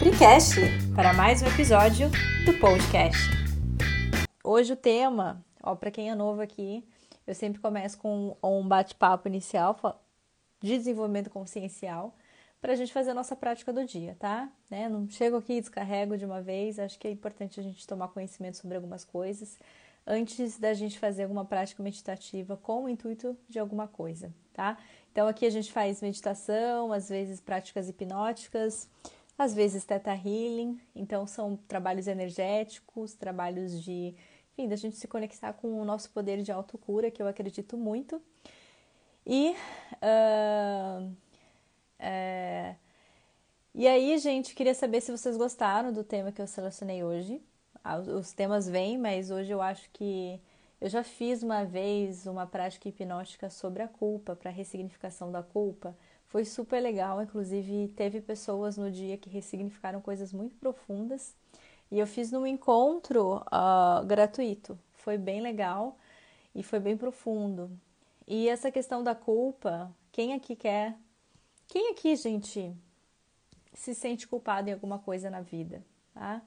Pricast para mais um episódio do podcast. Hoje o tema, ó, para quem é novo aqui, eu sempre começo com um bate-papo inicial de desenvolvimento consciencial para a gente fazer a nossa prática do dia, tá? Né? Não chego aqui e descarrego de uma vez, acho que é importante a gente tomar conhecimento sobre algumas coisas antes da gente fazer alguma prática meditativa com o intuito de alguma coisa, tá? Então aqui a gente faz meditação, às vezes práticas hipnóticas, às vezes teta healing, então são trabalhos energéticos, trabalhos de, enfim, da gente se conectar com o nosso poder de autocura, que eu acredito muito. E, uh, é, e aí, gente, queria saber se vocês gostaram do tema que eu selecionei hoje. Ah, os temas vêm, mas hoje eu acho que eu já fiz uma vez uma prática hipnótica sobre a culpa, para ressignificação da culpa. Foi super legal, inclusive teve pessoas no dia que ressignificaram coisas muito profundas. E eu fiz num encontro uh, gratuito. Foi bem legal e foi bem profundo. E essa questão da culpa, quem aqui quer? Quem aqui, gente, se sente culpado em alguma coisa na vida? Tá?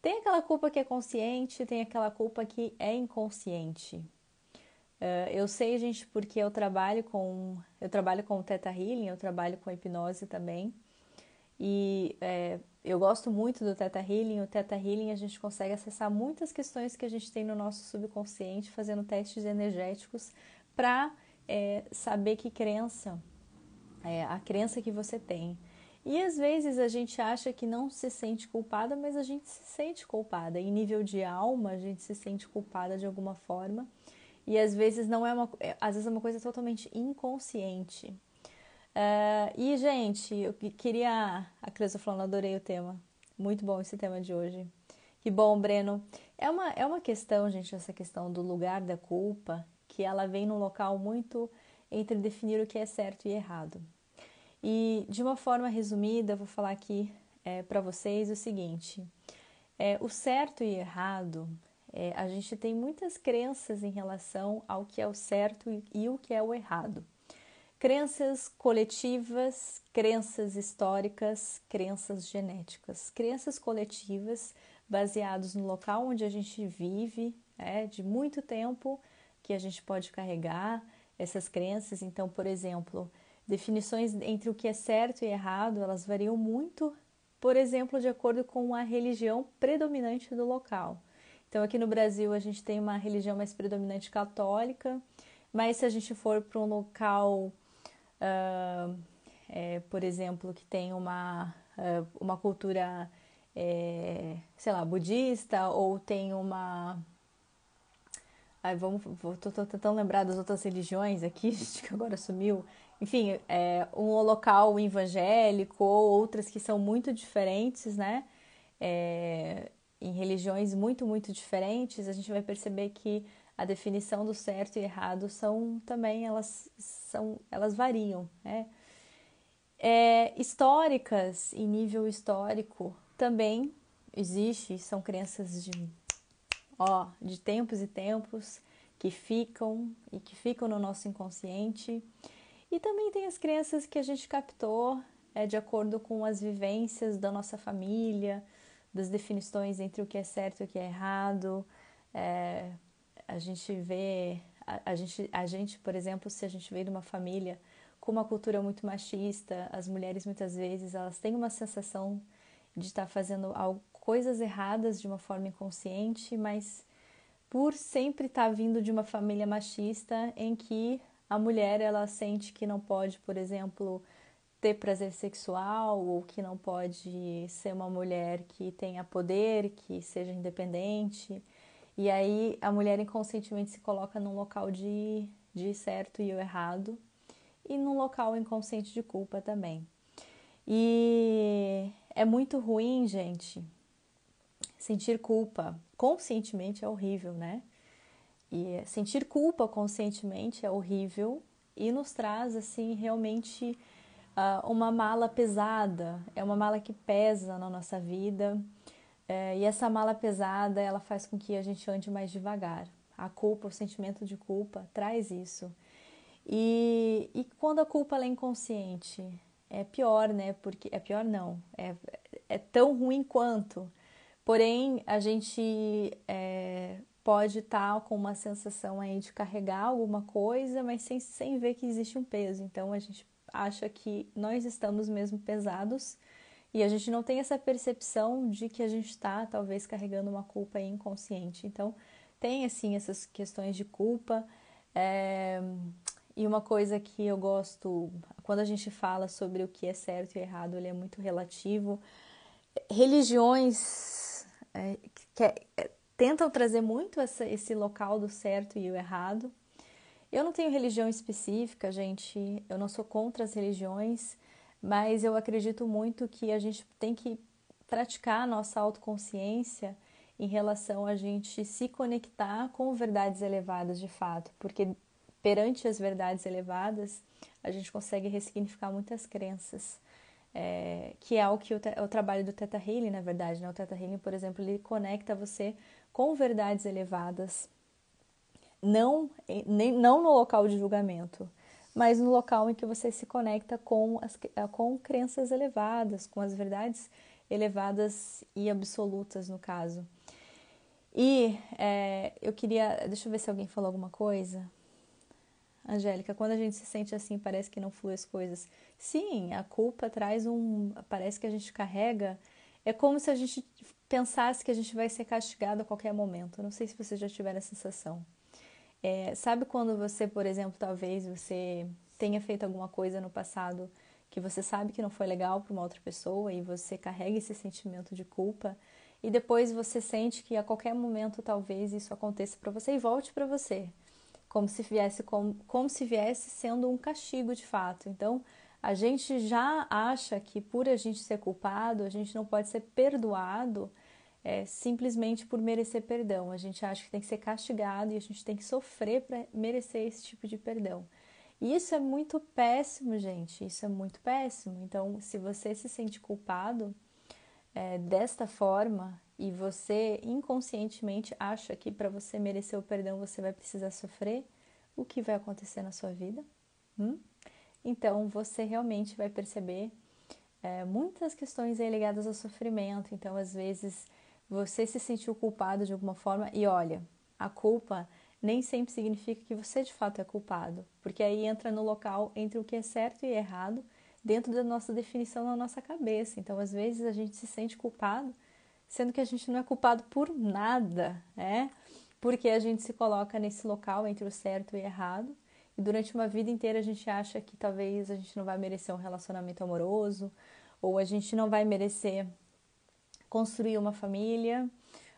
Tem aquela culpa que é consciente, tem aquela culpa que é inconsciente. Uh, eu sei, gente, porque eu trabalho com eu trabalho com o Theta Healing, eu trabalho com hipnose também. E é, eu gosto muito do Theta Healing. O Theta Healing a gente consegue acessar muitas questões que a gente tem no nosso subconsciente, fazendo testes energéticos para é, saber que crença, é, a crença que você tem. E às vezes a gente acha que não se sente culpada, mas a gente se sente culpada. Em nível de alma, a gente se sente culpada de alguma forma. E às vezes não é uma, é, às vezes é uma coisa totalmente inconsciente. Uh, e gente, eu queria, a Cleusa falando, adorei o tema, muito bom esse tema de hoje. Que bom, Breno. É uma, é uma questão, gente, essa questão do lugar da culpa, que ela vem num local muito entre definir o que é certo e errado. E de uma forma resumida, eu vou falar aqui é, para vocês o seguinte: é, o certo e errado é, a gente tem muitas crenças em relação ao que é o certo e, o que é o errado. Crenças coletivas, crenças históricas, crenças genéticas. Crenças coletivas baseadas no local onde a gente vive, é, de muito tempo que a gente pode carregar essas crenças. Então, por exemplo, definições entre o que é certo e errado, elas variam muito, por exemplo, de acordo com a religião predominante do local. Então, aqui no Brasil, a gente tem uma religião mais predominante católica, mas se a gente for para um local, uh, é, por exemplo, que tem uma, uh, uma cultura, é, sei lá, budista, ou tem uma. Ai, vamos, tô, tentando lembrar das outras religiões aqui, que agora sumiu. Enfim, é, um local evangélico ou outras que são muito diferentes, né? É, em religiões muito, muito diferentes, a gente vai perceber que a definição do certo e errado são também, elas, são, elas variam, né? É, históricas, em nível histórico, também existe, são crenças de, ó, de tempos e tempos que ficam e que ficam no nosso inconsciente. E também tem as crenças que a gente captou é, de acordo com as vivências da nossa família, das definições entre o que é certo e o que é errado. É, a gente vê, a, a, gente, a gente, por exemplo, se a gente veio de uma família com uma cultura muito machista, as mulheres muitas vezes elas têm uma sensação de estar fazendo algo, coisas erradas de uma forma inconsciente, mas por sempre estar vindo de uma família machista em que a mulher ela sente que não pode, por exemplo, ter prazer sexual ou que não pode ser uma mulher que tenha poder, que seja independente. E aí a mulher inconscientemente se coloca num local de, de certo e o errado e num local inconsciente de culpa também. E é muito ruim, gente, sentir culpa conscientemente é horrível, né? E sentir culpa conscientemente é horrível e nos traz assim realmente uma mala pesada, é uma mala que pesa na nossa vida. É, e essa mala pesada, ela faz com que a gente ande mais devagar. A culpa, o sentimento de culpa, traz isso. E, e quando a culpa é inconsciente, é pior, né? Porque é pior não, é, é tão ruim quanto. Porém, a gente é, pode estar tá com uma sensação aí de carregar alguma coisa, mas sem, sem ver que existe um peso. Então, a gente acha que nós estamos mesmo pesados e a gente não tem essa percepção de que a gente está, talvez, carregando uma culpa inconsciente. Então, tem, assim, essas questões de culpa. É... E uma coisa que eu gosto, quando a gente fala sobre o que é certo e errado, ele é muito relativo. Religiões é, que, é, tentam trazer muito essa, esse local do certo e o errado. Eu não tenho religião específica, gente, eu não sou contra as religiões, mas eu acredito muito que a gente tem que praticar a nossa autoconsciência em relação a gente se conectar com verdades elevadas de fato, porque perante as verdades elevadas a gente consegue ressignificar muitas crenças, é, que é o que o, o, trabalho do Teta Healing, na verdade, né? O Teta Healing, por exemplo, ele conecta você com verdades elevadas, não, nem, não no local de julgamento, mas no local em que você se conecta com, as, com crenças elevadas, com as verdades elevadas e absolutas, no caso. E é, eu queria. Deixa eu ver se alguém falou alguma coisa. Angélica, quando a gente se sente assim, parece que não flui as coisas. Sim, a culpa traz um. Parece que a gente carrega. É como se a gente pensasse que a gente vai ser castigado a qualquer momento. Não sei se vocês já tiveram a sensação. É, sabe quando você, por exemplo, talvez você tenha feito alguma coisa no passado que você sabe que não foi legal para uma outra pessoa e você carrega esse sentimento de culpa e depois você sente que a qualquer momento talvez isso aconteça para você e volte para você, como se viesse como, como se viesse sendo um castigo de fato. Então, a gente já acha que por a gente ser culpado, a gente não pode ser perdoado é, simplesmente por merecer perdão. A gente acha que tem que ser castigado e a gente tem que sofrer para merecer esse tipo de perdão. E isso é muito péssimo, gente. Isso é muito péssimo. Então, se você se sente culpado é, desta forma e você inconscientemente acha que para você merecer o perdão você vai precisar sofrer, o que vai acontecer na sua vida? Hum? Então, você realmente vai perceber é, muitas questões ligadas ao sofrimento. Então, às vezes, você se sentiu culpado de alguma forma e olha, a culpa nem sempre significa que você de fato é culpado, porque aí entra no local entre o que é certo e errado dentro da nossa definição na nossa cabeça. Então, às vezes a gente se sente culpado, sendo que a gente não é culpado por nada, né? Porque a gente se coloca nesse local entre o certo e errado. E durante uma vida inteira a gente acha que talvez a gente não vai merecer um relacionamento amoroso, ou a gente não vai merecer construir uma família,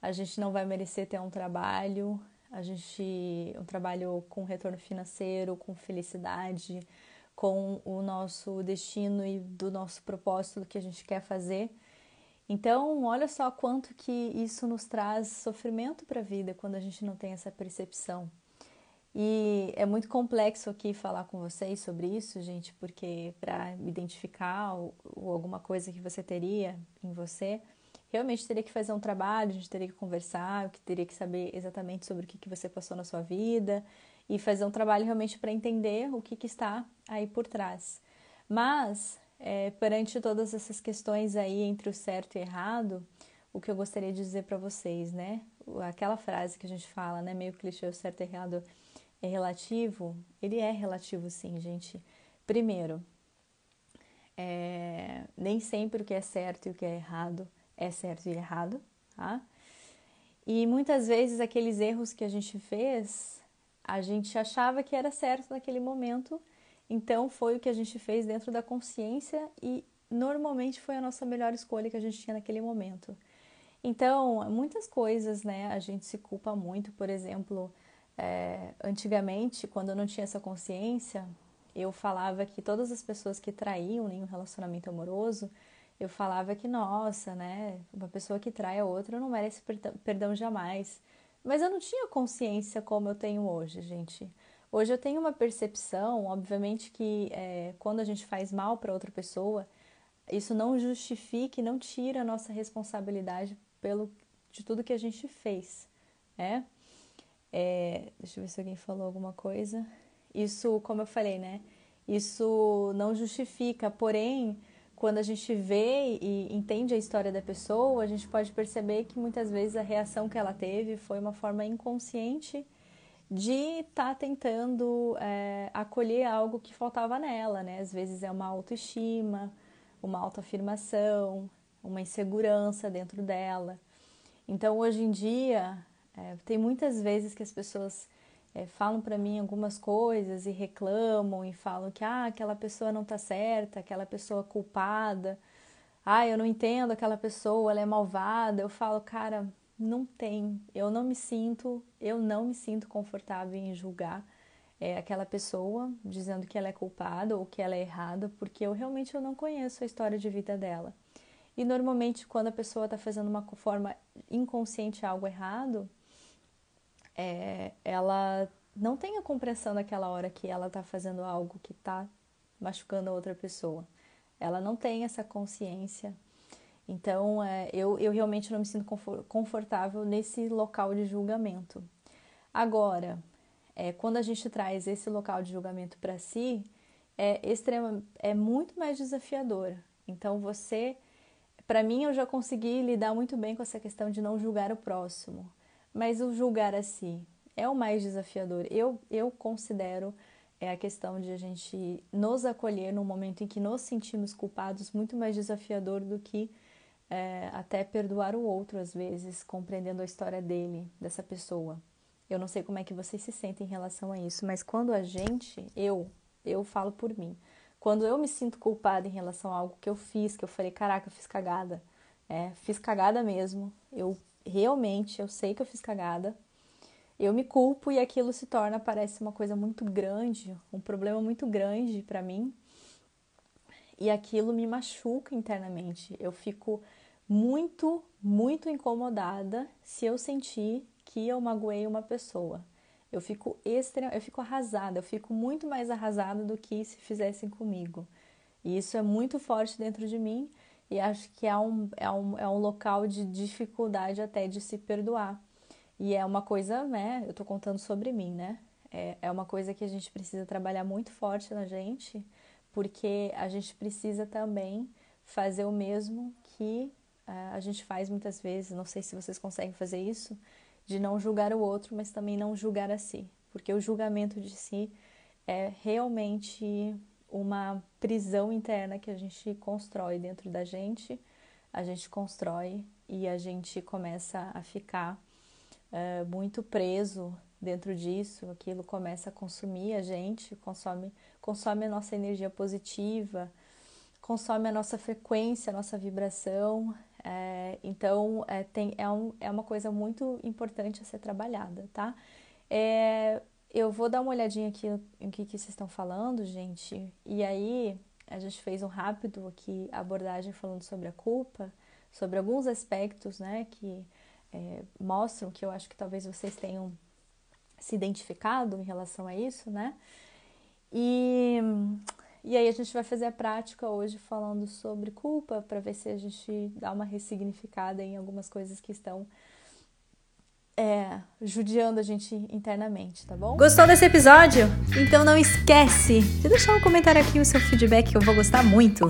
a gente não vai merecer ter um trabalho, a gente um trabalho com retorno financeiro, com felicidade, com o nosso destino e do nosso propósito do que a gente quer fazer. Então, olha só quanto que isso nos traz sofrimento para a vida quando a gente não tem essa percepção. E é muito complexo aqui falar com vocês sobre isso, gente, porque para identificar ou, ou alguma coisa que você teria em você, realmente teria que fazer um trabalho, a gente teria que conversar, que teria que saber exatamente sobre o que, que você passou na sua vida e fazer um trabalho realmente para entender o que, que está aí por trás. Mas, é, perante todas essas questões aí entre o certo e errado, o que eu gostaria de dizer para vocês, né? Aquela frase que a gente fala, né? Meio clichê, o certo e errado é relativo. Ele é relativo, sim, gente. Primeiro, é, nem sempre o que é certo e o que é errado é certo e errado, tá? E muitas vezes aqueles erros que a gente fez, a gente achava que era certo naquele momento, então foi o que a gente fez dentro da consciência e normalmente foi a nossa melhor escolha que a gente tinha naquele momento. Então, muitas coisas, né, a gente se culpa muito, por exemplo, é, antigamente, quando eu não tinha essa consciência, eu falava que todas as pessoas que traíam em um relacionamento amoroso, eu falava que, nossa, né, uma pessoa que trai a outra não merece perdão jamais. Mas eu não tinha consciência como eu tenho hoje, gente. Hoje eu tenho uma percepção, obviamente, que é, quando a gente faz mal para outra pessoa, isso não justifica e não tira a nossa responsabilidade pelo, de tudo que a gente fez, né? É, deixa eu ver se alguém falou alguma coisa. Isso, como eu falei, né? Isso não justifica, porém, quando a gente vê e entende a história da pessoa, a gente pode perceber que muitas vezes a reação que ela teve foi uma forma inconsciente de estar tá tentando é, acolher algo que faltava nela, né? Às vezes é uma autoestima, uma autoafirmação, uma insegurança dentro dela. Então, hoje em dia, é, tem muitas vezes que as pessoas é, falam para mim algumas coisas e reclamam e falam que ah, aquela pessoa não está certa, aquela pessoa culpada, ah, eu não entendo aquela pessoa, ela é malvada. Eu falo, cara, não tem, eu não me sinto, eu não me sinto confortável em julgar é, aquela pessoa dizendo que ela é culpada ou que ela é errada, porque eu realmente eu não conheço a história de vida dela. E normalmente quando a pessoa está fazendo uma forma inconsciente algo errado, é, ela não tem a compreensão naquela hora que ela está fazendo algo que está machucando a outra pessoa. Ela não tem essa consciência. Então, é, eu, eu realmente não me sinto confortável nesse local de julgamento. Agora, é, quando a gente traz esse local de julgamento para si, é extrema, é muito mais desafiador. Então, você, para mim, eu já consegui lidar muito bem com essa questão de não julgar o próximo. Mas o julgar a si é o mais desafiador. Eu, eu considero é a questão de a gente nos acolher no momento em que nos sentimos culpados muito mais desafiador do que é, até perdoar o outro às vezes, compreendendo a história dele, dessa pessoa. Eu não sei como é que vocês se sentem em relação a isso, mas quando a gente, eu, eu falo por mim, quando eu me sinto culpada em relação a algo que eu fiz, que eu falei, caraca, eu fiz cagada, é, fiz cagada mesmo, eu realmente, eu sei que eu fiz cagada, eu me culpo e aquilo se torna, parece uma coisa muito grande, um problema muito grande para mim. E aquilo me machuca internamente. Eu fico muito, muito incomodada se eu sentir que eu magoei uma pessoa. Eu fico extrem, eu fico arrasada, eu fico muito mais arrasada do que se fizessem comigo. E isso é muito forte dentro de mim e acho que é um, é um, é um local de dificuldade até de se perdoar. E é uma coisa, né? Eu tô contando sobre mim, né? É, é uma coisa que a gente precisa trabalhar muito forte na gente, porque a gente precisa também fazer o mesmo que uh, a gente faz muitas vezes. Não sei se vocês conseguem fazer isso, de não julgar o outro, mas também não julgar a si, porque o julgamento de si é realmente uma prisão interna que a gente constrói dentro da gente, a gente constrói e a gente começa a ficar uh, muito preso dentro disso, aquilo começa a consumir a gente, consome, consome a nossa energia positiva, consome a nossa frequência, a nossa vibração. É, então, é, tem, é, um, é uma coisa muito importante a ser trabalhada, tá? É, eu vou dar uma olhadinha aqui no que, que vocês estão falando, gente. E aí, a gente fez um rápido aqui abordagem falando sobre a culpa, sobre alguns aspectos, né, que é, mostram que eu acho que talvez vocês tenham se identificado em relação a isso, né? E, e aí a gente vai fazer a prática hoje falando sobre culpa para ver se a gente dá uma ressignificada em algumas coisas que estão é, judiando a gente internamente, tá bom? Gostou desse episódio? Então não esquece de deixar um comentário aqui o seu feedback que eu vou gostar muito.